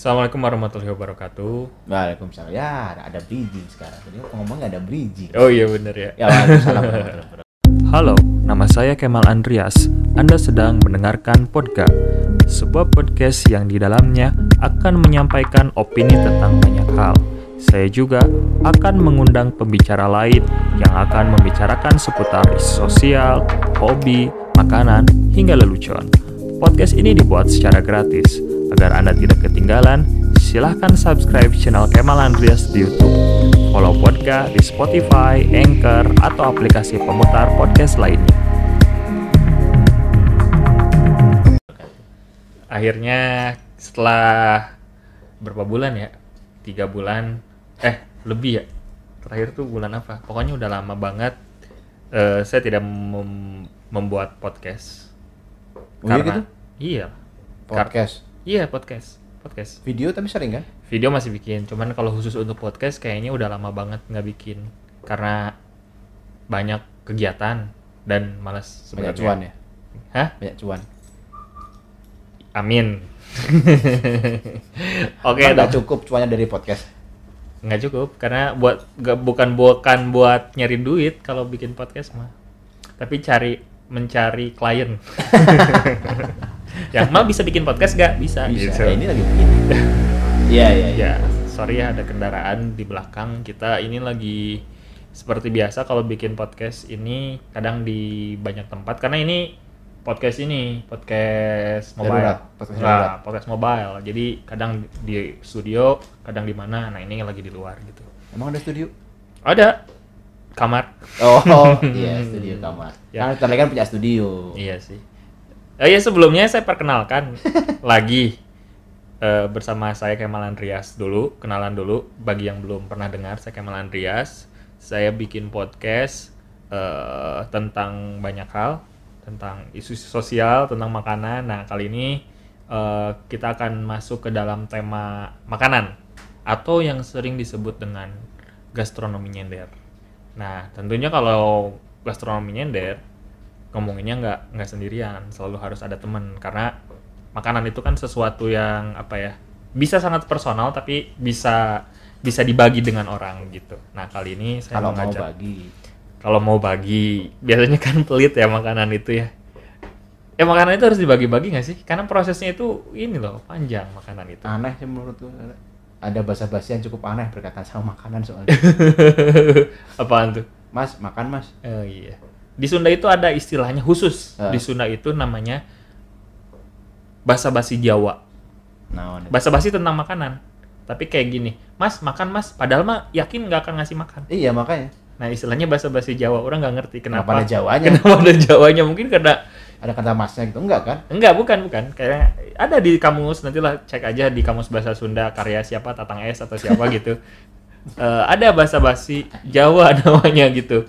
Assalamualaikum warahmatullahi wabarakatuh. Waalaikumsalam. Ya, ada, ada bridging sekarang. Tadi ngomong nggak ada bridging. Oh iya bener ya. Ya, waalaikumsalam. Halo, nama saya Kemal Andreas. Anda sedang mendengarkan podcast, sebuah podcast yang di dalamnya akan menyampaikan opini tentang banyak hal. Saya juga akan mengundang pembicara lain yang akan membicarakan seputar isu sosial, hobi, makanan, hingga lelucon. Podcast ini dibuat secara gratis. Agar Anda tidak ketinggalan, silahkan subscribe channel Kemal Andreas di YouTube. Follow podcast di Spotify, Anchor, atau aplikasi pemutar podcast lainnya. Akhirnya setelah berapa bulan ya? Tiga bulan, eh lebih ya? Terakhir tuh bulan apa? Pokoknya udah lama banget. eh, saya tidak mem- membuat podcast. Oh iya gitu? Iya. Kar- Podcast. Iya podcast. Podcast. Video tapi sering kan? Video masih bikin, cuman kalau khusus untuk podcast kayaknya udah lama banget nggak bikin karena banyak kegiatan dan malas Banyak sebenarnya. cuan ya? Hah? Banyak cuan. Amin. Oke, Kan nggak cukup cuannya dari podcast. nggak cukup karena buat nggak bukan bukan buat nyari duit kalau bikin podcast mah, tapi cari mencari klien. Yang mal bisa bikin podcast gak? Bisa. Bisa. gitu. Ya, ini lagi begini. Iya, iya, iya. Ya, sorry ya ada kendaraan di belakang. Kita ini lagi seperti biasa kalau bikin podcast ini kadang di banyak tempat karena ini podcast ini podcast mobile. Darurat, podcast Nah, darurat. podcast mobile. Jadi kadang di studio, kadang di mana. Nah, ini lagi di luar gitu. Emang ada studio? Ada kamar. Oh, iya, studio kamar. Ya. Kan kita kan punya studio. Iya sih. Oh iya sebelumnya saya perkenalkan lagi eh, bersama saya Kemal Andreas dulu, kenalan dulu bagi yang belum pernah dengar saya Kemal Andreas. Saya bikin podcast eh, tentang banyak hal, tentang isu sosial, tentang makanan. Nah, kali ini eh, kita akan masuk ke dalam tema makanan atau yang sering disebut dengan gastronomi nyender. Nah, tentunya kalau gastronomi nyender ngomonginnya nggak nggak sendirian selalu harus ada teman karena makanan itu kan sesuatu yang apa ya bisa sangat personal tapi bisa bisa dibagi dengan orang gitu nah kali ini saya Kalau mau bagi. kalau mau bagi biasanya kan pelit ya makanan itu ya ya makanan itu harus dibagi-bagi nggak sih karena prosesnya itu ini loh panjang makanan itu Aneh sih menurutku. Ada bahasa-bahasa yang cukup aneh berkaitan sama makanan soalnya. apaan tuh Mas, makan mas. Oh iya. Di Sunda itu ada istilahnya khusus. Ah. Di Sunda itu namanya basa-basi Jawa. Nah, Basa-basi tentang makanan. Tapi kayak gini, Mas makan Mas, padahal mah yakin nggak akan ngasih makan. Iya makanya. Nah istilahnya basa-basi Jawa, orang nggak ngerti Kenapa kenapa. ada Jawanya? Kenapa ada Jawanya? Mungkin karena Ada kata masnya gitu enggak kan? enggak, bukan, bukan. Kayaknya ada di kamus, nantilah cek aja di kamus bahasa Sunda karya siapa Tatang S atau siapa gitu. Eh, ada basa-basi Jawa namanya gitu.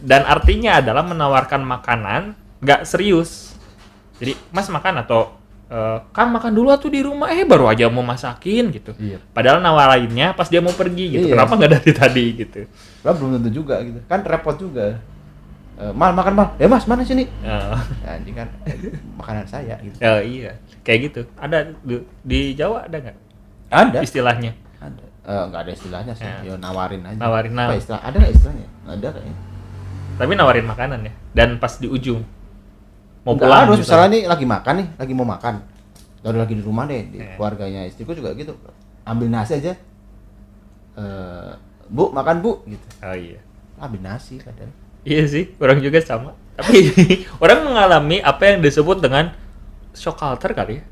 Dan artinya adalah menawarkan makanan nggak serius. Jadi, Mas makan atau eh, Kang makan dulu tuh di rumah, eh baru aja mau masakin gitu. Iya. Padahal nawarinnya pas dia mau pergi gitu. Iya. Kenapa nggak dari tadi gitu? Lah belum tentu juga gitu. Kan repot juga. Eh, mal makan mal. Ya mas mana sini? Eh, Ya, ini kan makanan saya gitu. ya, iya, kayak gitu. Ada di, di Jawa ada nggak Ada. istilahnya? Ada. Eh, enggak ada istilahnya sih. Ya. Yo nawarin aja. Nawarin, Apa nah. istilah? Ada nggak istilahnya? Nggak Ada kayaknya. Tapi nawarin makanan ya. Dan pas di ujung mau Nggak pulang. harus misalnya nih lagi makan nih, lagi mau makan. Lalu lagi di rumah deh, di Ya. keluarganya istriku juga gitu. Ambil nasi aja. Eh, bu makan bu gitu. Oh iya. Ambil nasi kadang. Iya sih, orang juga sama. Tapi orang mengalami apa yang disebut dengan shock culture kali ya.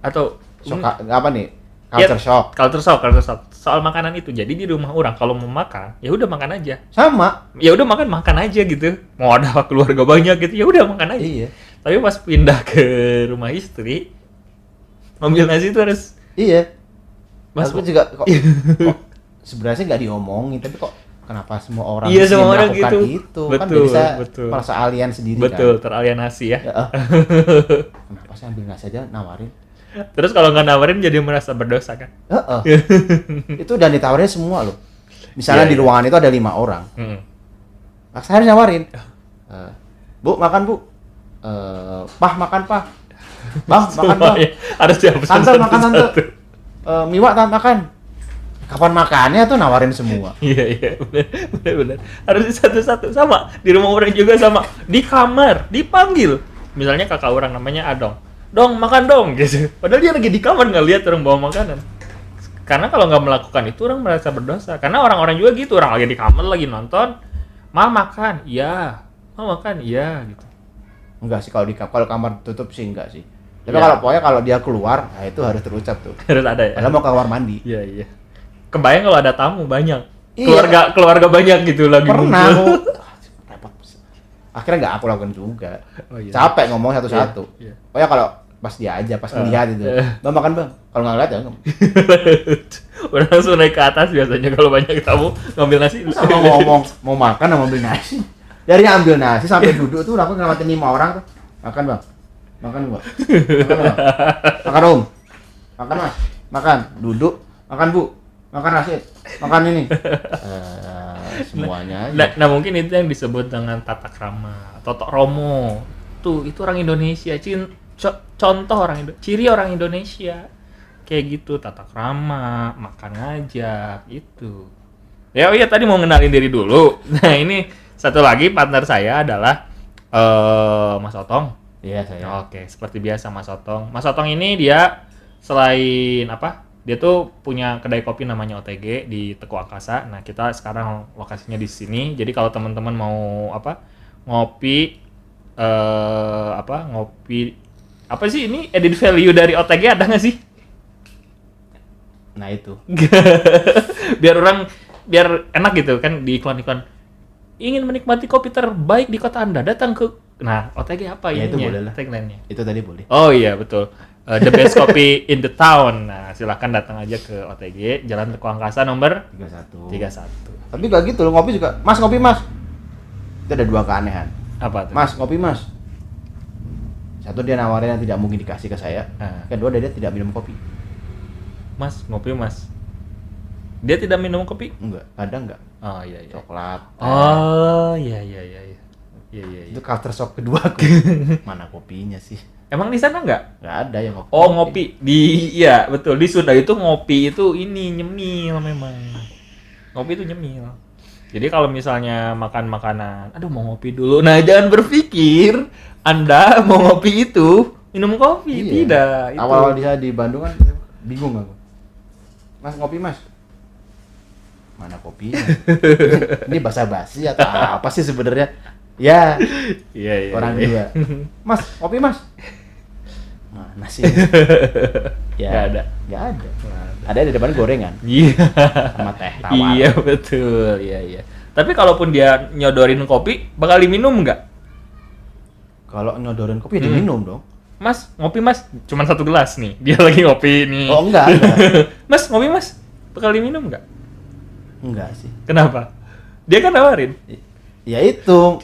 Atau Shock, apa nih? Culture Ya, shock. Culture shock, culture shock. Soal makanan itu. Jadi di rumah orang kalau mau makan, ya udah makan aja. Sama. Ya udah makan makan aja gitu. Mau ada keluarga banyak gitu, ya udah makan aja. Iya. Tapi pas pindah ke rumah istri, ngambil nasi itu harus Iya. Mas, aku juga kok, kok sebenarnya sih nggak diomongin tapi kok kenapa semua orang Iya, semua orang gitu. itu kan Betul, bisa betul. merasa alien sendiri betul kan teralienasi ya. ya, ah. kenapa sih ambil nasi aja nawarin Terus kalau nggak nawarin jadi merasa berdosa kan? Heeh. itu dan ditawarin semua loh misalnya Iya, di iya. ruangan itu ada lima orang Hmm. saya harus nawarin Eh, bu makan bu Eh, pah makan pah Bang, makan bang. Semuanya harus dihapus Tante, makan, tante. eh, miwak tak makan. Kapan makannya tuh nawarin semua. Iya iya benar benar benar. Harus satu-satu sama di rumah orang juga sama di kamar dipanggil. Misalnya kakak orang namanya Adong. Dong makan dong gitu. Padahal dia lagi di kamar nggak lihat orang bawa makanan. Karena kalau nggak melakukan itu orang merasa berdosa. Karena orang-orang juga gitu orang lagi di kamar lagi nonton. Ma makan, iya. Ma makan, iya gitu. Enggak sih kalau di kalau kamar tutup sih enggak sih. Tapi Ya. kalau pokoknya kalau dia keluar, nah itu harus terucap tuh. Harus ada ya. Padahal mau ke kamar mandi. Iya iya. Kebayang kalau ada tamu banyak. Iya. Keluarga keluarga banyak gitu lagi Pernah aku repot. Akhirnya nggak aku lakukan juga. Oh, iya. Capek ngomong satu-satu. Iya, iya. Pokoknya kalau pas dia aja, pas melihat itu. eh. Bang makan bang. Kalau nggak ngeliat ya. Udah langsung naik ke atas biasanya kalau banyak tamu ngambil nasi. Sama ngomong mau makan sama ambil nasi. Dari ambil nasi sampai duduk tuh aku ngelewatin lima orang tuh. Makan bang. Makan bang. Makan bang. Makan om. Makan mas. Makan. Duduk. Makan bu. Makan nasi. Makan ini. Eh, semuanya. Nah, nah, mungkin itu yang disebut dengan tata krama, totok romo. Tuh, itu orang Indonesia. Cin, co- contoh orang Indo, ciri orang Indonesia. Kayak gitu, tata krama, makan ngajak, itu. Ya, oh iya tadi mau ngenalin diri dulu. Nah, ini satu lagi partner saya adalah eh Mas Otong. Iya saya. Oke, seperti biasa Mas Otong. Mas Otong ini dia selain apa? Dia tuh punya kedai kopi namanya OTG di Teku Angkasa. Nah, kita sekarang lokasinya di sini. Jadi kalau teman-teman mau apa? Ngopi eh apa? Ngopi apa sih ini added value dari OTG ada nggak sih? Nah itu. biar orang biar enak gitu kan di iklan-iklan ingin menikmati kopi terbaik di kota Anda, datang ke Nah, OTG apa Ya, itu boleh lah. Tagline-nya? Itu tadi boleh. Oh iya betul. Uh, the best coffee in the town. Nah, silahkan datang aja ke OTG Jalan Teku Angkasa nomor 31. 31. Tapi gak gitu loh, ngopi juga. Mas ngopi mas. Itu ada dua keanehan. Apa tuh? Mas ngopi mas. Satu dia nawarin yang tidak mungkin dikasih ke saya. Ah. Kedua dia tidak minum kopi. Mas, ngopi Mas. Dia tidak minum kopi? Enggak, kadang enggak. Oh iya iya. Coklat. Oh iya iya iya iya. Iya iya iya. Itu culture shock kedua aku. Mana kopinya sih? Emang di sana nggak? Enggak ada yang ngopi. Oh ngopi di iya betul di Sunda itu ngopi itu ini nyemil memang. Ngopi itu nyemil. Jadi kalau misalnya makan makanan, aduh mau ngopi dulu. Nah jangan berpikir Anda mau ngopi itu minum kopi Iya. tidak. Itu. Awal-awal dia di Bandung kan bingung aku. Mas ngopi mas. Mana kopinya? ini bahasa basi atau apa sih sebenarnya? Ya, Iya iya. orang iya. dua. Mas, kopi mas. Mana sih? ya, Nggak ada. Nggak ada. Ada di depan gorengan Iya. sama teh tawar. Iya betul. Iya iya. Tapi kalaupun dia nyodorin kopi, bakal diminum nggak? Kalau nyodorin kopi Hmm. diminum dong. Mas, ngopi mas, cuman satu gelas nih. Dia lagi ngopi nih. Oh enggak, enggak. mas, ngopi mas, bakal diminum nggak? enggak sih. Kenapa? Dia kan nawarin. Ya itu.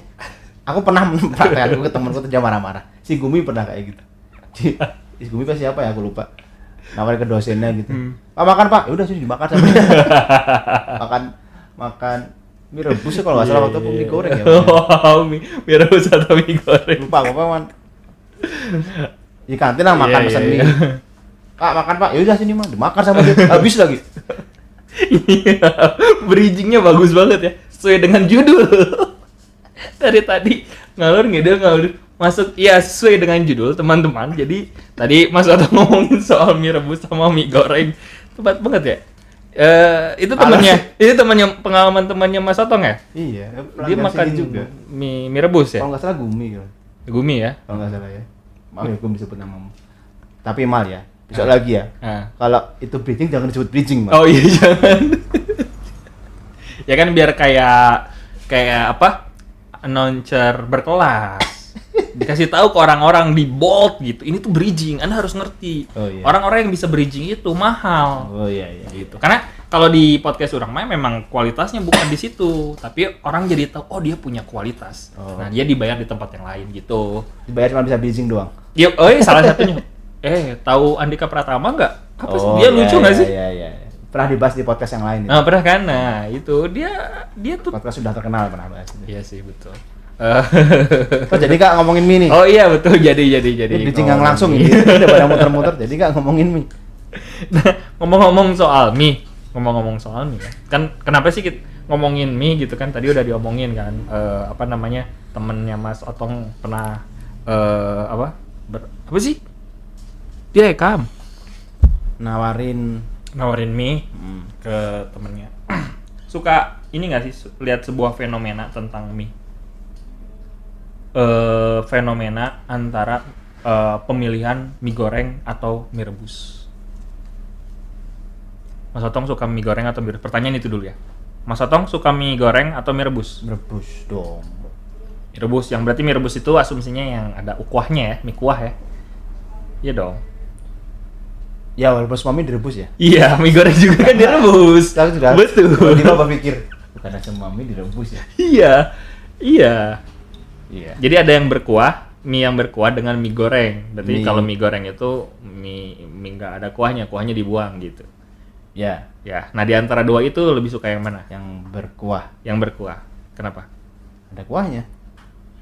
Aku pernah mempraktekkan aku ke temanku tuh marah-marah. Si Gumi pernah kayak gitu. Si, si Gumi pas siapa ya aku lupa. Nawarin ke dosennya gitu. Hmm. Pak makan pak, ya udah sih dimakan sama dia. makan makan mie rebus ya kalau nggak salah waktu itu mie goreng ya. Wow, mie, mie rebus atau mie goreng. Lupa apa man. Di kantin lah makan Iya, pesan iya, mie. iya. Kak makan pak, ya udah sini mah dimakan sama dia. Habis lagi. Iya, bridgingnya bagus banget ya, sesuai dengan judul. Dari tadi ngalur ngidul ngalur masuk, iya sesuai dengan judul teman-teman. Jadi tadi Mas Otto ngomongin soal mie rebus sama mie goreng, tepat banget ya. Eh itu temannya, itu temannya pengalaman temannya Mas Otong ya? Iya. Dia pelanggan makan juga. mie mie rebus ya? Kalau nggak salah Gumi kan. Gumi ya? Kalau nggak salah ya. Maaf ya Gumi disebut namamu. Tapi mal ya. Besok lagi ya. Ah. Kalau itu bridging jangan disebut bridging, Mal. Oh iya jangan. ya kan biar kayak kayak apa? Announcer berkelas. Dikasih tahu ke orang-orang di bold gitu. Ini tuh bridging, Anda harus ngerti. Oh, iya. Orang-orang yang bisa bridging itu mahal. Oh iya iya. Gitu. Karena kalau di podcast orang main memang kualitasnya bukan di situ, tapi orang jadi tahu oh dia punya kualitas. Oh. Nah, dia dibayar di tempat yang lain gitu. Dibayar cuma bisa bridging doang. Yuk, oh iya, salah satunya. Eh, tahu Andika Pratama nggak? Apa sih? Oh, Dia iya, lucu nggak iya, sih? Iya iya. Pernah dibahas di podcast yang lain. itu. Nah, pernah kan? Nah, itu dia dia tuh Podcast sudah terkenal pernah bahas. itu. Iya sih, betul. Eh, Oh jadi kak ngomongin mie nih. oh iya betul jadi jadi jadi. Bridging yang ngomongin langsung ini. Ini udah pada muter-muter. Jadi kak ngomongin mie. Nah, ngomong-ngomong soal mie, ngomong-ngomong soal mie. Kan kenapa sih kita ngomongin mie gitu kan tadi udah diomongin kan eh, apa namanya temennya Mas Otong pernah eh, apa ber- apa sih dia rekam nawarin nawarin mie hmm, ke temennya suka ini nggak sih lihat sebuah fenomena tentang mie eh fenomena antara eh, pemilihan mie goreng atau mie rebus Mas Otong suka mie goreng atau mie rebus? Pertanyaan itu dulu ya. Mas Otong suka mie goreng atau mie rebus? merebus dong Mie rebus, yang berarti mie rebus itu asumsinya yang ada ukuahnya ya, mie kuah ya. Iya dong. ya walaupun semua mie direbus ya Iya, mie goreng juga kan direbus. Tahu sudah Betul. tiba-tiba berpikir bukan semua mie direbus ya Iya, iya. Iya Jadi ada yang berkuah, mie yang berkuah dengan mie goreng. Berarti Mie- kalau mie goreng itu mie mie nggak ada kuahnya, kuahnya dibuang gitu. ya Ya, nah di antara dua itu lebih suka yang mana? yang berkuah Yang berkuah. Kenapa? ada kuahnya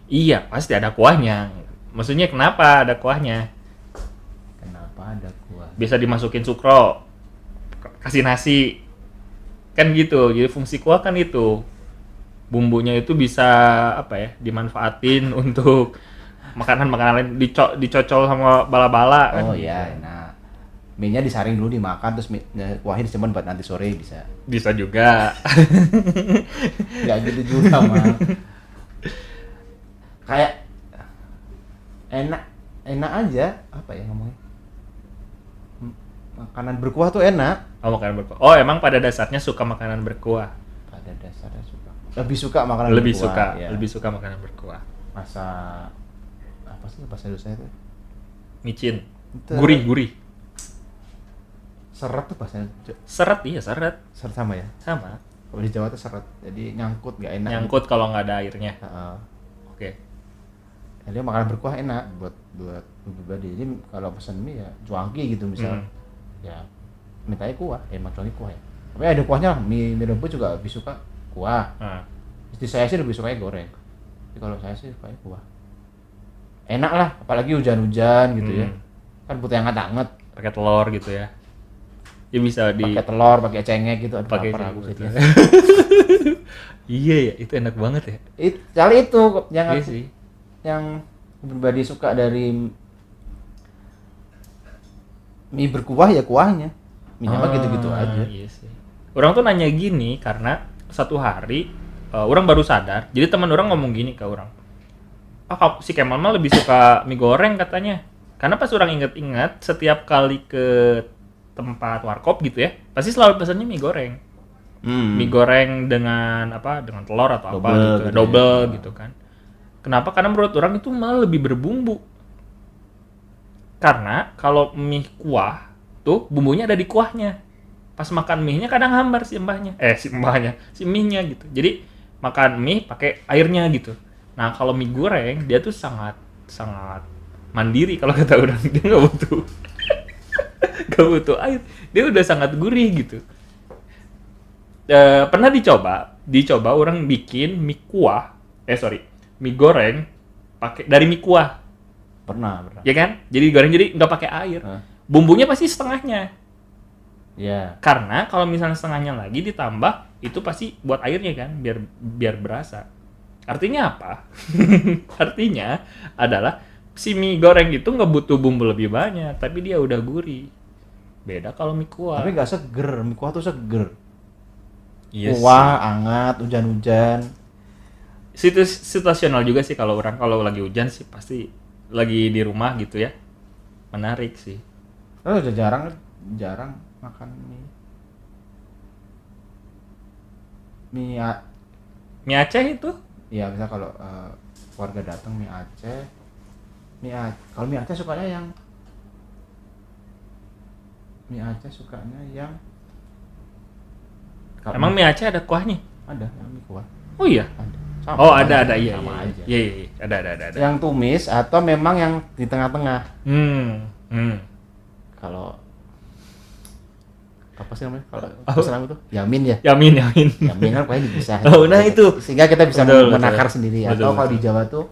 Iya, pasti ada kuahnya. Maksudnya kenapa ada kuahnya? kenapa ada kuah Bisa dimasukin sukro, kasih nasi, kan gitu. Jadi fungsi kuah kan itu. Bumbunya itu bisa apa ya? Dimanfaatin untuk makanan-makanan lain dico dicocol sama bala-bala kan. oh iya nah mie nya disaring dulu dimakan terus kuahnya disimpan buat nanti sore bisa Bisa juga. nggak gitu juga mah kayak enak enak aja apa ya ngomongnya makanan berkuah tuh enak oh, makanan berkuah. Oh, emang pada dasarnya suka makanan berkuah. Dasarnya suka lebih suka makanan lebih berkuah, suka, ya. lebih suka makanan berkuah. masa apa sih bahasa Indonesia itu Micin. Gurih, gurih. seret tuh bahasa Seret iya, seret. seret sama ya Sama. kalau di Jawa tuh seret jadi nyangkut nggak enak Nyangkut kalau nggak ada airnya. Heeh. Oke. jadi makanan berkuah enak buat buat pribadi jadi kalau pesan mie ya cuanki gitu misal Hmm. ya mintanya kuah emang cuanki kuah ya tapi ada kuahnya lah mie, mie rebus juga lebih suka kuah Nah, istri saya sih lebih suka goreng tapi kalau saya sih suka kuah enak lah apalagi hujan-hujan gitu ya Hmm. kan butuh yang hangat-hangat pakai telur gitu ya. Ya bisa di pakai telur pakai cengek gitu aduh pakai aku gitu. Iya ya, itu enak banget ya. It, kali itu yang Iya aku- sih. yang pribadi suka dari mie berkuah ya kuahnya mie mah gitu-gitu Ah, aja Iya sih. Orang tuh nanya gini karena satu hari eh, orang baru sadar. Jadi teman orang ngomong gini ke orang. Ah, kau- si Kemal mah lebih suka mie goreng katanya. Karena pas orang inget-inget setiap kali ke tempat warkop gitu ya, pasti selalu pesannya mie goreng. Hmm. Mie goreng dengan apa? Dengan telur atau apa Double gitu, gitu ya. double gitu kan. Kenapa? Karena menurut orang itu malah lebih berbumbu. Karena kalau mie kuah tuh bumbunya ada di kuahnya. Pas makan mie-nya kadang hambar si mbahnya. Eh si mbahnya, si mie-nya gitu. Jadi makan mie pakai airnya gitu. Nah, kalau mie goreng dia tuh sangat sangat mandiri kalau kata orang dia nggak butuh nggak butuh air. Dia udah sangat gurih gitu. Eh, pernah dicoba, dicoba orang bikin mie kuah, eh sorry, mie goreng pakai dari mie kuah, pernah pernah ya kan? Jadi goreng jadi nggak pakai air. Hah? Bumbunya pasti setengahnya. Ya Karena kalau misalnya setengahnya lagi ditambah itu pasti buat airnya kan biar biar berasa. Artinya apa? Artinya adalah si mie goreng itu nggak butuh bumbu lebih banyak, tapi dia udah gurih. Beda kalau mie kuah. tapi nggak seger mie kuah tuh seger Iya kuah hangat hujan-hujan Situ situasional juga sih kalau orang kalau lagi hujan sih pasti lagi di rumah gitu ya. Menarik sih. Terus udah jarang jarang makan mie mie A- Mie Aceh itu ya misal kalau eh, keluarga datang mie Aceh mie Aceh kalau mie Aceh sukanya yang mie Aceh sukanya yang kalau emang mie Aceh ada kuahnya? ada yang mie kuah Oh iya. ada Sama Oh ada ada iya sama iya. aja Iya iya, iya. ada ada ada ada. yang tumis atau memang yang di tengah-tengah Hmm. Hmm. kalau apa sih namanya kalau Oh. Islam itu yamin ya Yamin yamin. yamin kan pokoknya dipisah Oh, nah itu. sehingga kita bisa Betul, menakar betul. sendiri Betul, atau kalau betul. di Jawa tuh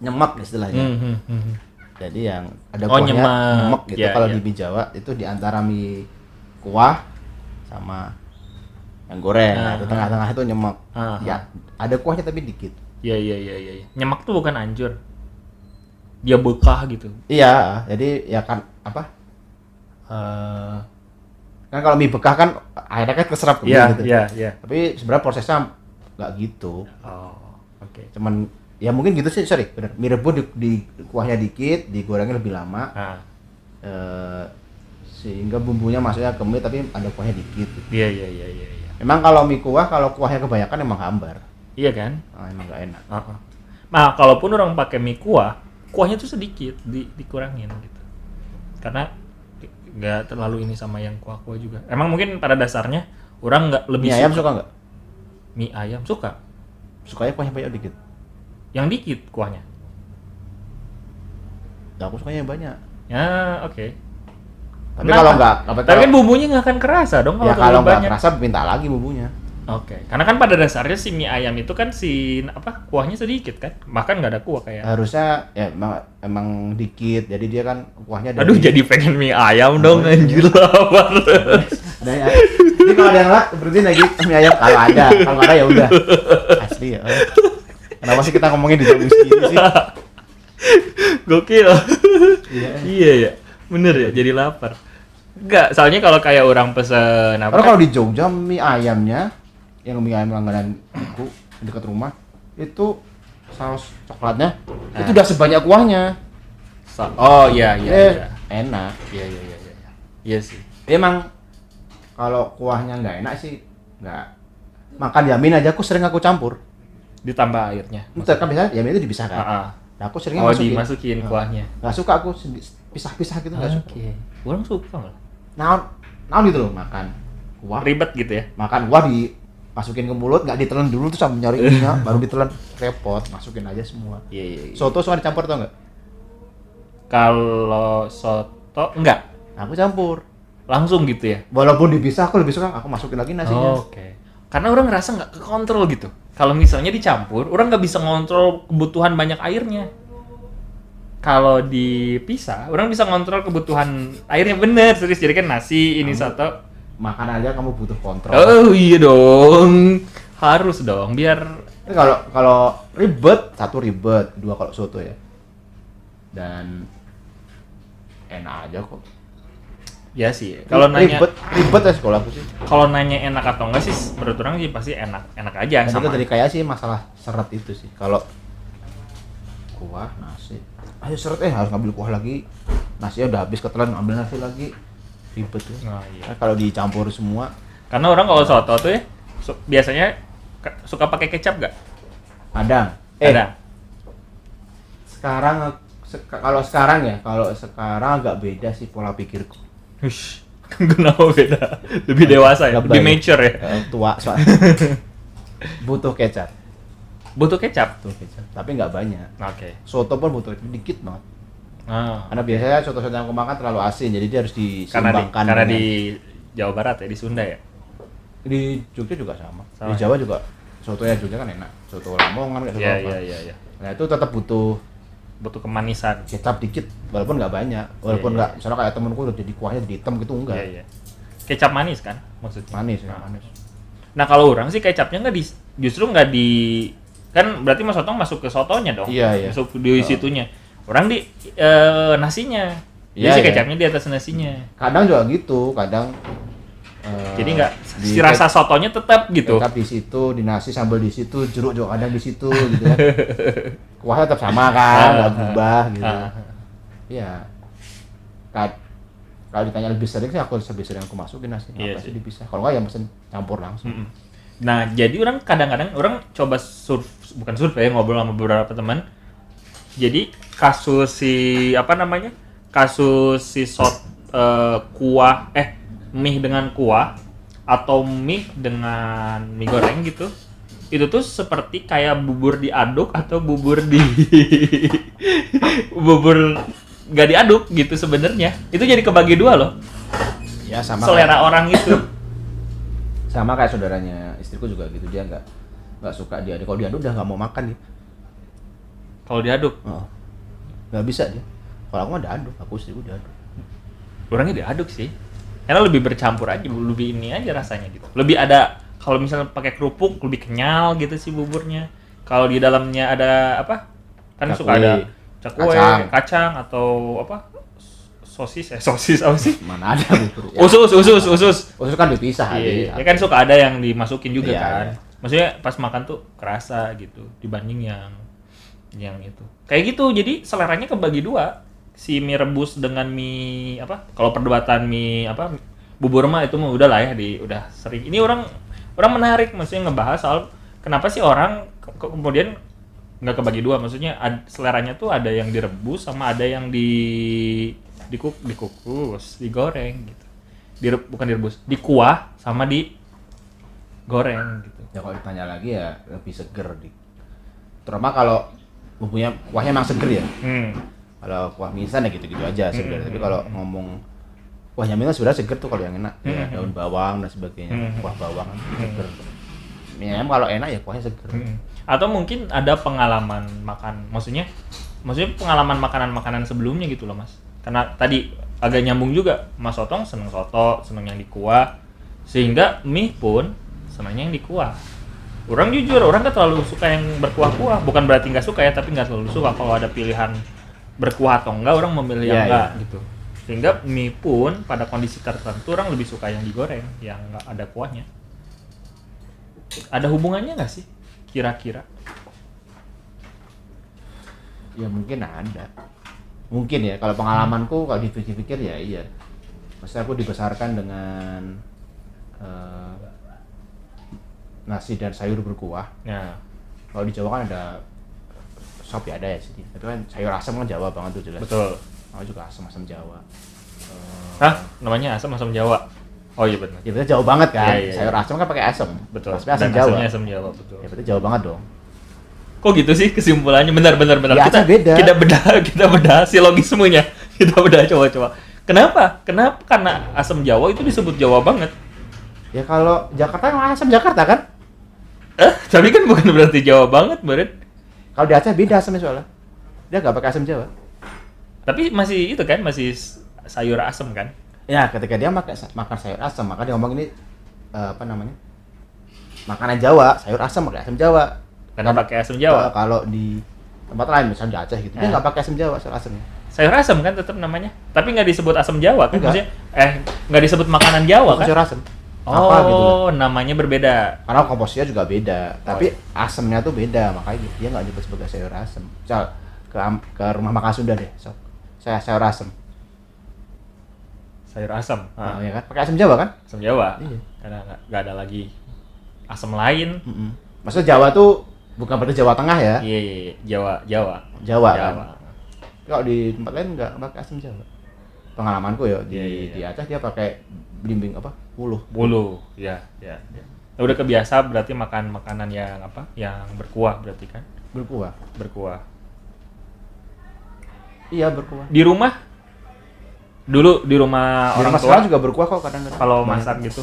nyemak istilahnya Hmm, hmm, hmm. Jadi yang ada Oh, kuahnya nyemek. nyemek gitu. Iya, Kalau iya. di mie Jawa itu di antara mie kuah sama yang goreng. Nah, Ah, itu tengah-tengah itu nyemek. Ah, Ya, ada kuahnya tapi dikit. Iya iya iya iya. Nyemak tuh bukan anjur. Dia bekah gitu. Iya, jadi ya kan apa? eh kan kalau mie bekah kan akhirnya kan keserap ke mie Iya gitu. iya iya. Tapi sebenarnya prosesnya nggak gitu. Oh, oke. Cuman ya mungkin gitu sih, sorry, bener. Mie rebus di, di kuahnya dikit, digorengnya lebih lama. Ah, eh, sehingga bumbunya masuknya ke mie tapi ada kuahnya dikit. iya iya iya iya iya. Memang kalau mie kuah kalau kuahnya kebanyakan emang hambar. Iya kan? Ah, emang nggak enak. Heeh. Nah, kalaupun orang pakai mie kuah, kuahnya tuh sedikit, di, dikurangin gitu. Karena nggak terlalu ini sama yang kuah-kuah juga. Emang mungkin pada dasarnya orang nggak lebih Mie ayam suka suka nggak? mie ayam suka. Sukanya kuahnya banyak dikit. Yang dikit kuahnya. Nah, aku sukanya yang banyak. Ya, oke. Tapi Kenapa? kalau nggak, Tapi kan bumbunya nggak akan kerasa dong kalau ya kalau nggak kerasa minta lagi bumbunya. Oke, karena kan pada dasarnya si mie ayam itu kan si apa kuahnya sedikit kan, bahkan nggak ada kuah kayak. Harusnya ya emang, emang dikit, jadi dia kan kuahnya dari Aduh, jadi pengen mie ayam dong anjir lapar. ini kalau ada yang lah berarti lagi mie ayam kalau ada kalau ada ya udah asli ya oh. kenapa sih kita ngomongin di jam sih Gokil. iya iya ya, bener ya, jadi lapar. Enggak, soalnya kalau kayak orang pesen apa? karena kalau di Jogja mie ayamnya yang mie ayam langganan aku di dekat rumah itu saus coklatnya itu udah sebanyak kuahnya So- oh iya iya Eh, iya. enak Iya iya iya iya. Iya sih. emang kalau kuahnya nggak enak sih nggak makan yamin aja aku sering aku campur Ditambah airnya. itu kan biasanya yamin itu dipisahkan Ah, ah. nah, aku seringnya Oh, masukin dimasukin Ah. kuahnya. nggak suka aku pisah-pisah gitu nggak Oke. suka Orang suka malah. naon naon gitu loh makan kuah Ribet gitu ya. makan kuah dimasukin ke mulut nggak ditelan dulu tuh sampai nyari ininya baru ditelan repot masukin aja semua Iya iya. iya. soto suka dicampur tau nggak Kalau soto enggak, aku campur langsung gitu ya. walaupun dipisah aku lebih suka aku masukin lagi nasinya Oke. Karena orang ngerasa nggak kekontrol gitu. Kalau misalnya dicampur, orang nggak bisa ngontrol kebutuhan banyak airnya. Kalau dipisah, orang bisa ngontrol kebutuhan airnya bener. Serius jadi kan nasi ini soto. Makan aja kamu butuh kontrol. Oh iya dong, harus dong biar kalau kalau ribet satu ribet dua kalau soto ya. Dan enak aja kok. Ya sih. Kalau nanya ribet ribet ya sekolah aku sih. Kalau nanya enak atau enggak sih menurut orang sih pasti enak enak aja itu sama. dari kayak sih masalah seret itu sih. Kalau kuah nasi. Ayo seret eh harus ngambil kuah lagi. Nasinya udah habis ketelan ngambil nasi lagi ribet tuh Oh, iya. Nah, kalau dicampur semua. Karena orang kalau soto tuh ya su- biasanya suka pakai kecap gak kadang eh ada sekarang sek- kalau sekarang ya kalau sekarang agak beda sih pola pikirku. Hush. kenapa beda? Lebih dewasa ya? Lebih mature ya? Eh, tua soalnya butuh kecap. Butuh kecap? Butuh kecap tapi nggak banyak. Oke. Soto pun butuh dikit banget Ah. karena biasanya soto-soto yang aku makan terlalu asin jadi dia harus karena di, karena di Jawa Barat ya di Sunda ya di Jogja juga sama. Sama di ya? Jawa juga sotonya Jogja kan enak. Soto Lamongan kayak soto iya apa. iya iya iya Nah, itu tetap butuh butuh kemanisan kecap dikit walaupun nggak banyak. Walaupun Iya, nggak iya. misalnya kayak temenku udah jadi kuahnya jadi hitam gitu enggak. iya iya kecap manis kan maksudnya Manis ya, Nah. manis. Nah kalau orang sih kecapnya nggak di justru nggak di kan berarti mas soto masuk ke sotonya dong. Iya, iya. Masuk di situnya. Orang di eh, nasinya. Jadi si iya. kecapnya di atas nasinya. Kadang juga gitu, kadang eh, Jadi nggak si rasa sotonya tetap gitu. kecap di situ, di nasi sambal di situ, jeruk juga kadang di situ gitu kan. Kuahnya tetap sama kan, nggak berubah gitu. Ah. Iya. Kad- kalau ditanya lebih sering sih aku lebih sering aku masukin nasi. Iya Apa sih. dipisah? Kalau nggak ya pesen campur langsung. Mm-mm. Nah jadi orang kadang-kadang orang coba surf bukan survei ngobrol sama beberapa teman. Jadi kasus si apa namanya? Kasus si sot eh, kuah eh mie dengan kuah atau mie dengan mie goreng gitu itu tuh seperti kayak bubur diaduk atau bubur di bubur nggak diaduk gitu sebenarnya. Itu jadi kebagi dua loh. Ya sama selera orang itu. Sama kayak saudaranya istriku juga gitu. Dia nggak nggak suka dia. Kalau diaduk udah nggak mau makan dia kalau diaduk oh. nggak bisa dia kalau aku mah diaduk aku sih diaduk Orangnya diaduk sih. Karena lebih bercampur aja, lebih ini aja rasanya gitu. Lebih ada kalau misalnya pakai kerupuk lebih kenyal gitu sih buburnya. Kalau di dalamnya ada apa? Kan Cakwe. suka ada cakwe, Kacang. kacang. atau apa? Sosis eh sosis apa sih? mana ada bubur ya. Usus, usus, usus. usus kan dipisah Iya, ya kan suka ada yang dimasukin juga Iya, kan. iya. Maksudnya pas makan tuh kerasa gitu dibanding yang yang itu. Kayak gitu. Jadi seleranya kebagi dua. Si mie rebus dengan mie apa? Kalau perdebatan mie apa? Bubur mah itu udah lah ya di udah sering. Ini orang orang menarik maksudnya ngebahas soal kenapa sih orang ke- ke- kemudian nggak kebagi dua maksudnya ad- seleranya tuh ada yang direbus sama ada yang di dikuk dikukus digoreng gitu Dire- bukan direbus dikuah sama di goreng gitu ya kalau ditanya lagi ya lebih seger di terutama kalau bumbunya kuahnya emang seger ya hmm. kalau kuah mie instan ya gitu-gitu aja seger Hmm. tapi kalau ngomong kuahnya mie kan sebenarnya seger tuh kalau yang enak ya Hmm. daun bawang dan sebagainya Hmm. kuah bawang kan seger mie kalau enak ya kuahnya seger Hmm. atau mungkin ada pengalaman makan maksudnya maksudnya pengalaman makanan-makanan sebelumnya gitu loh mas karena tadi agak nyambung juga mas Otong seneng soto seneng yang dikuah sehingga mie pun senangnya yang dikuah orang jujur orang kan terlalu suka yang berkuah-kuah. Bukan berarti nggak suka ya tapi nggak terlalu suka kalau ada pilihan berkuah atau enggak orang memilih yang enggak iya. gitu. Sehingga mie pun pada kondisi tertentu orang lebih suka yang digoreng yang nggak ada kuahnya. Ada hubungannya nggak sih kira-kira? Ya mungkin ada. Mungkin ya kalau pengalamanku kalau dipikir-pikir ya iya. Maksudnya aku dibesarkan dengan eh, nasi dan sayur berkuah. Nah kalau di Jawa kan ada sop ya ada ya sih tapi kan sayur asam kan Jawa banget tuh jelas. Betul. Aku juga asam-asam Jawa. Eh, Hah? namanya asam asam Jawa? Oh iya benar. Ya berarti jauh banget kan? Iya, iya, sayur iya. asam kan pakai asam. Betul. Maksudnya asam Dan Jawa. asamnya asam Jawa betul. Ya berarti jauh banget dong. Kok gitu sih kesimpulannya? Benar benar benar. Ya, kita beda. kita bedah kita bedah si logismenya kita bedah coba coba. Kenapa? Kenapa? Karena asam Jawa itu disebut Jawa banget. Ya kalau Jakarta emang asam Jakarta kan eh tapi kan bukan berarti Jawa banget Baret kalau di Aceh beda asamnya soalnya. Dia nggak pakai asam Jawa. Tapi masih itu kan masih sayur asam kan? Ya ketika dia makan makan sayur asam maka dia ngomong ini eh, apa namanya makanan Jawa sayur asam pakai asam Jawa. Karena pakai asam Eh, Jawa kalau di tempat lain misalnya di Aceh gitu dia Eh. nggak pakai asam Jawa sayur asamnya. Sayur asam kan tetap namanya. Tapi nggak disebut asam Jawa kan Enggak. maksudnya? Eh nggak disebut makanan Jawa Bukan kan? sayur asam oh apa gitu loh. namanya berbeda. Karena komposisinya juga beda Oh, tapi iya. asamnya tuh beda makanya dia nggak disebut sebagai sayur asam misal ke ke rumah makan Sunda deh so, saya sayur asam sayur Nah, Ah, ya kan? Pakai asam Jawa kan? Asam Jawa. Iya. karena nggak ada lagi asam lain. Mm-mm. maksudnya Jawa tuh bukan berarti Jawa Tengah ya? Iya iya iya. Jawa Jawa. Jawa, kan? Jawa kalau di tempat lain nggak pakai asam Jawa. Pengalamanku ya di Iya, iya, di iya. Aceh dia pakai belimbing apa? Puluh bulu ya. Ya, ya. udah kebiasa berarti makan makanan yang apa? Yang berkuah berarti kan? Berkuah. Berkuah. Iya berkuah. Di rumah? Dulu di rumah di orang rumah tua? juga berkuah kok kadang-kadang. Kalau Banyak. masak gitu?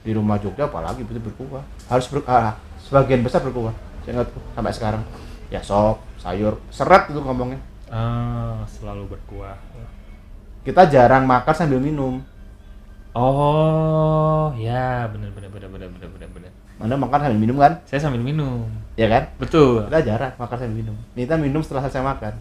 Di rumah Jogja apalagi betul berkuah. Harus ber, ah, sebagian besar berkuah. Saya ingat sampai sekarang. Ya sop sayur seret itu ngomongnya. Ah selalu berkuah. Kita jarang makan sambil minum oh ya benar benar benar benar benar benar benar mana makan sambil minum kan? Saya sambil minum. Ya kan? Betul. Kita jarang makan sambil minum. Kita minum setelah selesai makan.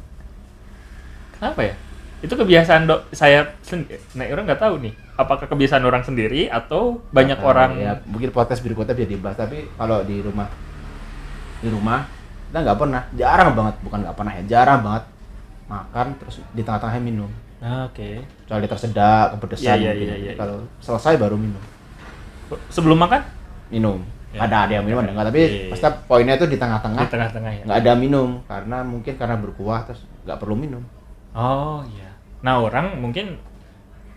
Kenapa ya? Itu kebiasaan dok saya sendiri nah orang nggak tahu nih. Apakah kebiasaan orang sendiri atau banyak Nah, orang? ya mungkin podcast berikutnya bisa dibahas tapi kalau di rumah di rumah kita nggak pernah. Jarang banget bukan nggak pernah ya jarang banget makan terus di tengah-tengahnya minum Ah, oke. Kecuali tersedak kepedesan Iya, iya, mungkin. iya, iya, kalau selesai baru minum. Sebelum makan? Minum. Ya. ada ada yang minum ada enggak. Tapi Iya, iya. pasti poinnya itu di di tengah-tengah tengah-tengah ya nggak ada minum karena mungkin karena berkuah terus nggak perlu minum. Oh iya. Nah orang mungkin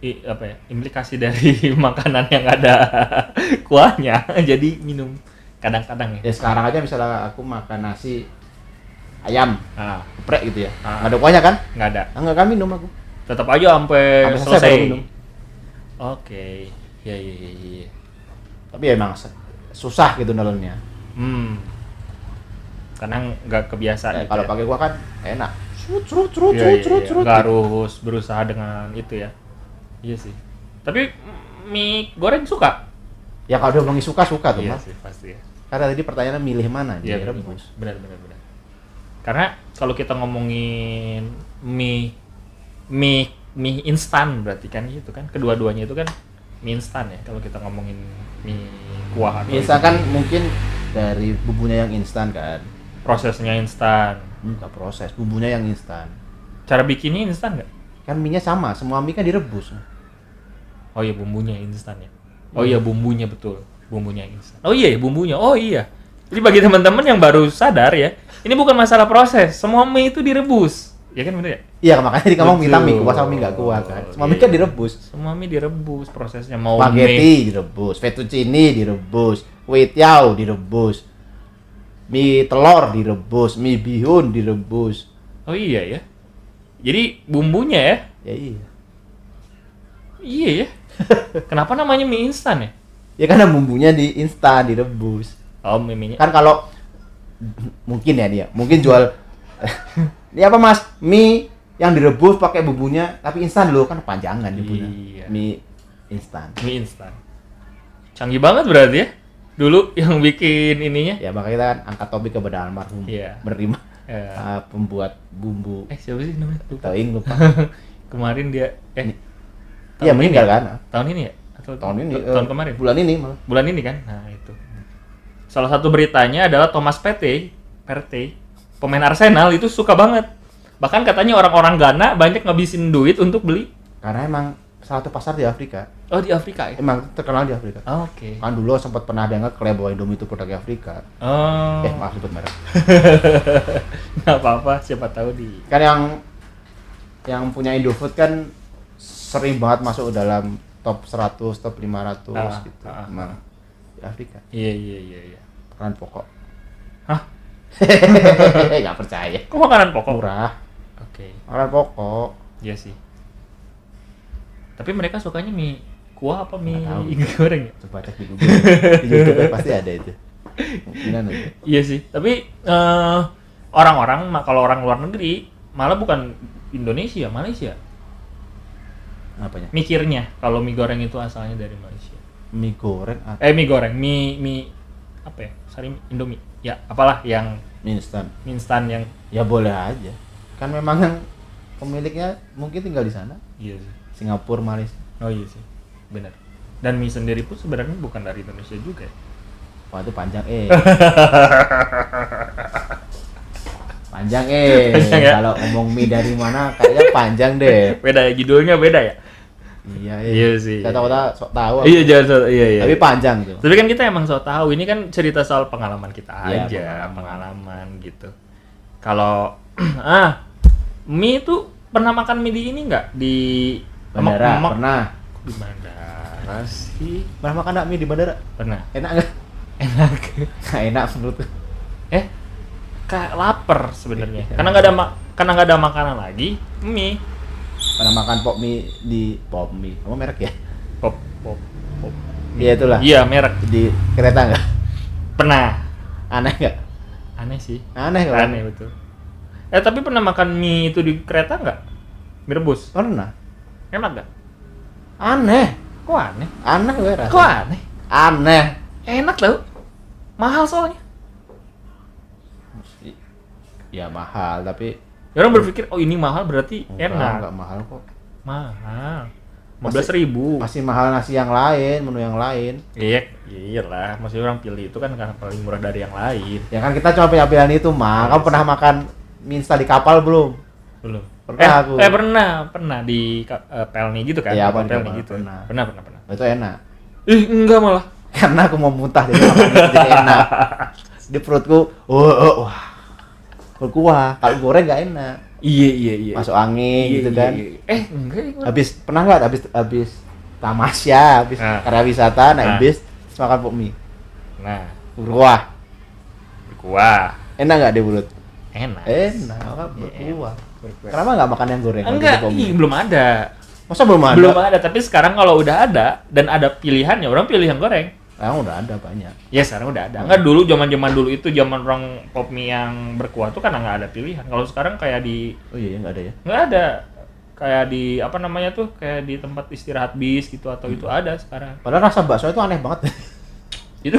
i- apa ya implikasi dari makanan yang ada kuahnya jadi minum. Kadang-kadang ya. Ya sekarang aja misalnya aku makan nasi ayam ah. geprek gitu ya. Ah. nggak ada kuahnya kan? Nggak ada. Ah, nggak kan minum aku tetap aja sampai selesai selesai baru minum. oke ya ya ya ya tapi ya emang susah gitu nelennya hmm karena nggak kebiasaan Eh, gitu kalau ya. pakai kuah kan enak Iya, cerut iya, cerut iya. cerut. Nggak harus berusaha dengan itu ya. Iya sih. Tapi mie goreng suka? Ya kalau dia bilang suka suka tuh Iya mas. sih pasti ya. Karena tadi pertanyaannya milih mana? Iya Dia benar, rebus. benar benar benar. Karena kalau kita ngomongin mie mie mie instan berarti kan gitu kan kedua-duanya itu kan mie instan ya kalau kita ngomongin mie kuah atau Misalkan mungkin dari bumbunya yang instan kan. itu. prosesnya instan. Enggak proses, bumbunya yang instan. Cara bikinnya instan nggak? Kan mie-nya sama, semua mie kan direbus. Oh iya bumbunya instan ya. Oh iya bumbunya betul, bumbunya instan. Oh iya ya, bumbunya. Oh iya. Jadi bagi teman-teman yang baru sadar ya, ini bukan masalah proses. Semua mie itu direbus. Ya kan bener ya? Iya, makanya tadi kamu minta mie kuah sama mie nggak kuah kan. Semua Iya. mie kan direbus. Semua mie direbus prosesnya mau Spaghetti mie. direbus, fettuccine direbus, kue direbus, mie telur direbus, mie bihun direbus. Oh iya ya. Jadi bumbunya ya. Ya iya. Iya ya. Kenapa namanya mie instan ya? Ya karena bumbunya di instan direbus. Oh mie mie Kan kalau mungkin ya dia, mungkin jual ini apa Mas? Mie yang direbus pakai bumbunya tapi instan loh kan panjangan dia punya. Iya. Mie instan. mie instan. Canggih banget berarti ya. Dulu yang bikin ininya. Ya makanya kita kan angkat topik kepada almarhum Iya. menerima Ya. uh, pembuat bumbu Eh siapa sih namanya? Lupa. Toing lupa. Kemarin dia eh Iya tahun meninggal ini ya? kan? Tahun ini ya? Atau Tahun ini. eh, Tahun kemarin. Bulan ini malah. Bulan ini kan? Nah, itu. Salah satu beritanya adalah Thomas Partey, Partey, pemain Arsenal itu suka banget. Bahkan katanya orang-orang Ghana banyak ngabisin duit untuk beli. Karena emang salah satu pasar di Afrika. Oh, di Afrika ya? Emang terkenal di Afrika. Oh, Oke. Kan dulu sempat pernah dianggap klaim bahwa Indomie itu produknya Afrika. Oh. Eh maaf sebut merek. Nggak apa-apa, siapa tahu di Kan yang yang punya Indofood kan sering banget masuk dalam top 100, top 500 Ah, gitu. ah, ah. Emang di Afrika. Iya, iya, iya, iya. Peran pokok. Hah? Gak percaya. Kok makanan pokok? Murah. Oke. Makanan pokok. Iya sih. Tapi mereka sukanya mie kuah apa mie tahu. goreng ya? Coba cek di Google. di YouTube kan pasti ada itu. Kemungkinan ada. Iya sih, tapi eh, orang-orang kalau orang luar negeri malah bukan Indonesia, Malaysia Apanya? mikirnya kalau mie goreng itu asalnya dari Malaysia. Mie goreng atau Eh mie goreng, mie mie apa ya? Sari Indomie. Ya, apalah yang instan? instan yang Ya boleh aja. Kan memang yang pemiliknya mungkin tinggal di sana. iya sih. Singapura, Malaysia. Oh iya sih. Benar. Dan mie sendiri pun sebenarnya bukan dari Indonesia juga ya. Wah itu panjang eh. panjang eh. Panjang ya? Kalau ngomong mie dari mana kayaknya panjang deh. Beda ya judulnya beda ya. Iya, eh. Iya sih. Saya tahu sok tahu. Iya jangan so- iya iya. Tapi panjang tuh. Tapi kan kita emang so tahu ini kan cerita soal pengalaman kita Iya, aja, pengalaman. pengalaman. gitu. Kalau ah mie itu pernah makan mie di ini nggak di Bandara emak- pernah. di bandara sih Pernah makan nggak mie di bandara? pernah Enak nggak? enak Nggak enak menurutku. eh kayak lapar sebenarnya Iya. karena nggak ada karena nggak ada makanan lagi mie Pernah makan pop mie di pop mie. Kamu merek ya? pop pop pop Iya itulah. iya merek Di kereta nggak? pernah Aneh nggak? aneh sih Aneh nggak? aneh betul eh tapi pernah makan mie itu di kereta nggak mie rebus Pernah. enak nggak Aneh. kok aneh Aneh gue rasa. kok aneh Aneh. enak tau mahal soalnya Ya mahal tapi Ya, orang berpikir oh ini mahal berarti enggak, enak enggak mahal kok. mahal lima Masih- belas ribu Masih mahal nasi yang lain, menu yang lain. iya iyalah masih orang pilih itu kan karena paling murah dari yang lain Ya kan kita cuma punya pilihan itu, mah. Iya Kamu pernah makan mie instan di kapal belum? belum Pernah eh, aku. eh pernah pernah di eh, pelni gitu kan Iya, apa di pelni gitu pernah. pernah pernah pernah Itu enak. ih enggak malah Karena aku mau muntah jadi jadi enak. Di perutku, oh, oh, wah. Berkuah. Kalau goreng nggak enak. iya iya iya Masuk angin Iya, gitu iya, kan. iya. eh enggak ya, gua- Habis pernah nggak habis habis tamasya, habis Nah. karya wisata, Nah. naik bis, terus makan pop mie. nah Berkuah. berkuah Enak nggak di mulut? enak Enak, Iya, berkuah. Berkuah. Kenapa nggak makan yang goreng? enggak mie? belum ada Masa belum ada? belum ada tapi sekarang kalau udah ada dan ada pilihannya orang pilih yang goreng Sekarang udah ada banyak. Ya sekarang udah ada. Enggak dulu zaman zaman dulu itu zaman orang pop mie yang berkuah tuh karena nggak ada pilihan. Kalau sekarang kayak di Oh iya, nggak ada ya. nggak ada kayak di apa namanya tuh kayak di tempat istirahat bis gitu atau itu ada sekarang. Padahal rasa bakso itu aneh banget. Itu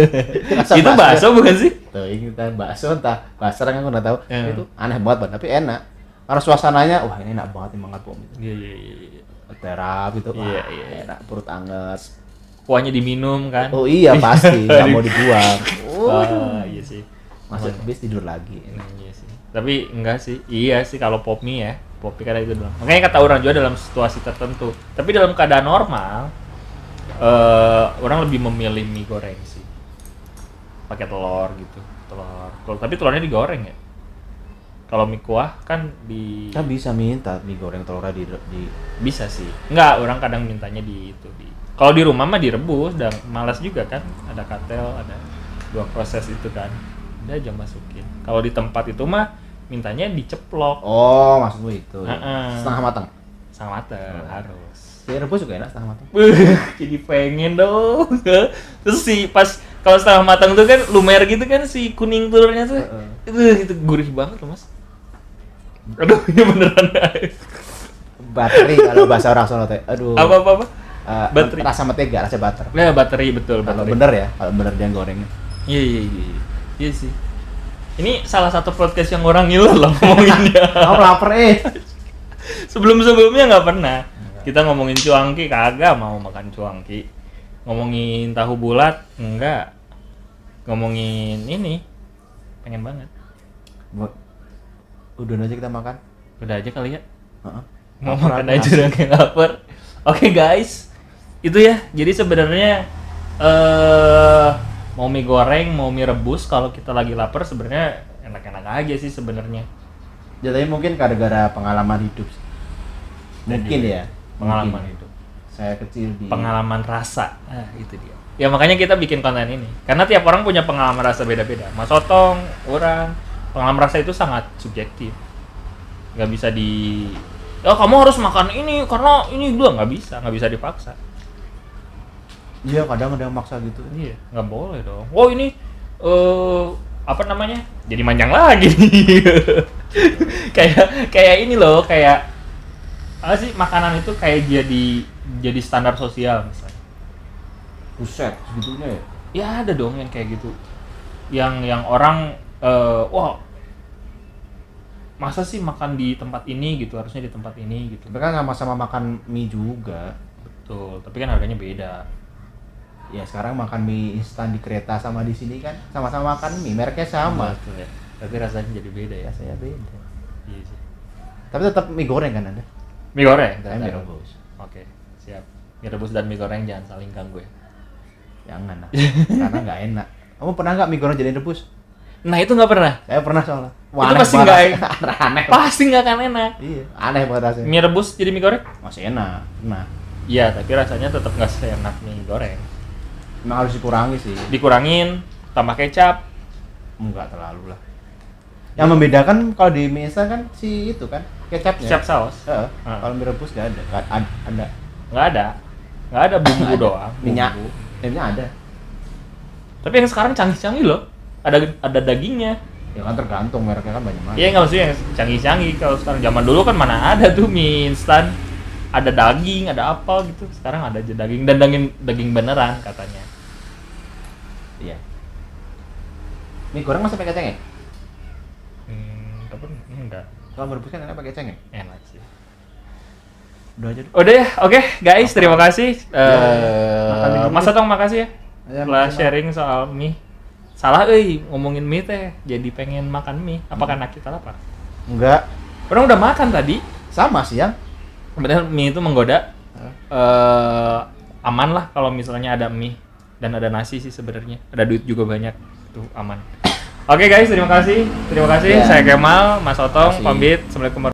Rasa itu bakso bukan sih? Tuh, ini kita bakso entah bahasa orang aku nggak tahu. Ya. Itu aneh banget, Bang. tapi enak. Karena suasananya, wah ini enak banget nih mangat bom itu. Iya iya iya. iya. Terap itu, wah, Iya, iya, iya. enak perut anget. Kuahnya diminum kan? Oh iya pasti, nggak mau dibuang. Ah, iya sih. Masuk bis tidur lagi. Hmm, iya sih. Tapi enggak sih. Iya sih kalau pop mie ya. Pop mie kadang itu doang. Makanya kata orang juga dalam situasi tertentu. Tapi dalam keadaan normal eh orang lebih memilih mie goreng sih. Pakai telur gitu, telur. Kalau tapi telurnya digoreng ya. Kalau mie kuah kan di Kan bisa minta mie goreng telurnya di, di bisa sih. Enggak, orang kadang mintanya di itu di. Kalau di rumah mah direbus dan malas juga kan. Ada katel, ada dua proses itu kan. Udah aja masukin. Kalau di tempat itu mah mintanya diceplok. Oh, maksudmu itu. Heeh. Setengah matang. sama mateng harus Si rebus juga enak setengah matang. jadi pengen dong terus si pas kalau setengah matang tuh kan lumer gitu kan si kuning telurnya tuh itu itu gurih banget loh mas aduh ini beneran Bateri kalau bahasa orang Solo teh. Aduh. apa apa apa Bateri. Rasa mentega, rasa butter. nah bateri betul Kalau bener ya, kalau bener dia gorengnya. iya iya iya iya. iya sih ini salah satu podcast yang orang ngiler loh ngomonginnya Kamu lapar eh. sebelum sebelumnya nggak pernah kita ngomongin cuangki kagak mau makan cuangki ngomongin tahu bulat enggak ngomongin ini pengen banget Buat udah aja kita makan. udah aja kali ya Heeh. mau Lapar, makan aja udah kayak lapar oke guys itu ya jadi sebenarnya eh mau mie goreng mau mie rebus kalau kita lagi lapar sebenarnya enak-enak aja sih sebenarnya Ya, tapi mungkin gara-gara pengalaman hidup. Mungkin ya. pengalaman Mungkin. itu Saya kecil di pengalaman rasa nah, itu dia ya makanya kita bikin konten ini karena tiap orang punya pengalaman rasa beda-beda mas otong orang pengalaman rasa itu sangat subjektif nggak bisa di ya kamu harus makan ini karena ini dua nggak bisa nggak bisa dipaksa Iya, kadang ada yang maksa gitu. iya. Nggak boleh dong. Oh ini eh apa namanya? Jadi manjang lagi. Kayak kayak ini loh kayak apa sih makanan itu kayak jadi jadi standar sosial misalnya. Buset, segitunya ya. ya ada dong yang kayak gitu. Yang yang orang eh, wah masa sih makan di tempat ini gitu? Harusnya di tempat ini gitu. Tapi kan sama-sama makan mie juga. betul tapi kan harganya beda Ya sekarang makan mie instan di kereta sama di sini kan sama-sama makan mie, mereknya sama. Betul ya tapi rasanya jadi beda ya Rasanya beda. iya sih Tapi tetap mie goreng kan ada. mie goreng Saya mie rebus. oke siap mie rebus dan mie goreng jangan saling ganggu ya Jangan lah. Karena nggak enak. Kamu pernah nggak mie goreng jadi rebus? nah itu nggak pernah Saya pernah soalnya. Itu pasti banget nggak aneh. pasti nggak akan enak Iya, aneh banget rasanya. mie rebus jadi mie goreng Masih enak. Nah, iya tapi rasanya tetap nggak seenak mie goreng memang harus dikurangi sih. dikurangin tambah kecap Enggak terlalu lah. Yang membedakan kalau di mie instan kan si itu kan kecapnya. kecap saus Heeh. Ah. Kalau mie rebus nggak ada. Nggak ada. ada. nggak ada nggak ada bumbu Nggak ada. doang Minyak. bumbu. Minyak ada. tapi yang sekarang canggih-canggih loh ada ada dagingnya Ya kan tergantung mereknya kan banyak banget. iya nggak maksudnya yang canggih-canggih kalau sekarang zaman dulu kan mana ada tuh mie instan ada daging ada apa gitu. Sekarang ada aja daging dan daging daging beneran katanya. Iya. Mie goreng masih pakai cengek? hmm, tapi enggak. Kalau merebus kan enak pakai cengek. enak sih. Udah aja udah ya? Oke guys terima kasih. Eh, dulu. Mas Otong makasih ya Ya, setelah makasih, sharing soal mie. Salah euy ngomongin mie teh. Jadi pengen makan mie. Apa karena kita lapar? Enggak. orang udah makan tadi. Sama sih yang. Sebenarnya mie itu menggoda Hah? eh aman lah kalau misalnya ada mie dan ada nasi sih sebenarnya. Ada duit juga banyak itu aman. Oke guys terima kasih. Terima kasih. Ya. saya Kemal Mas Otong pamit. Assalamualaikum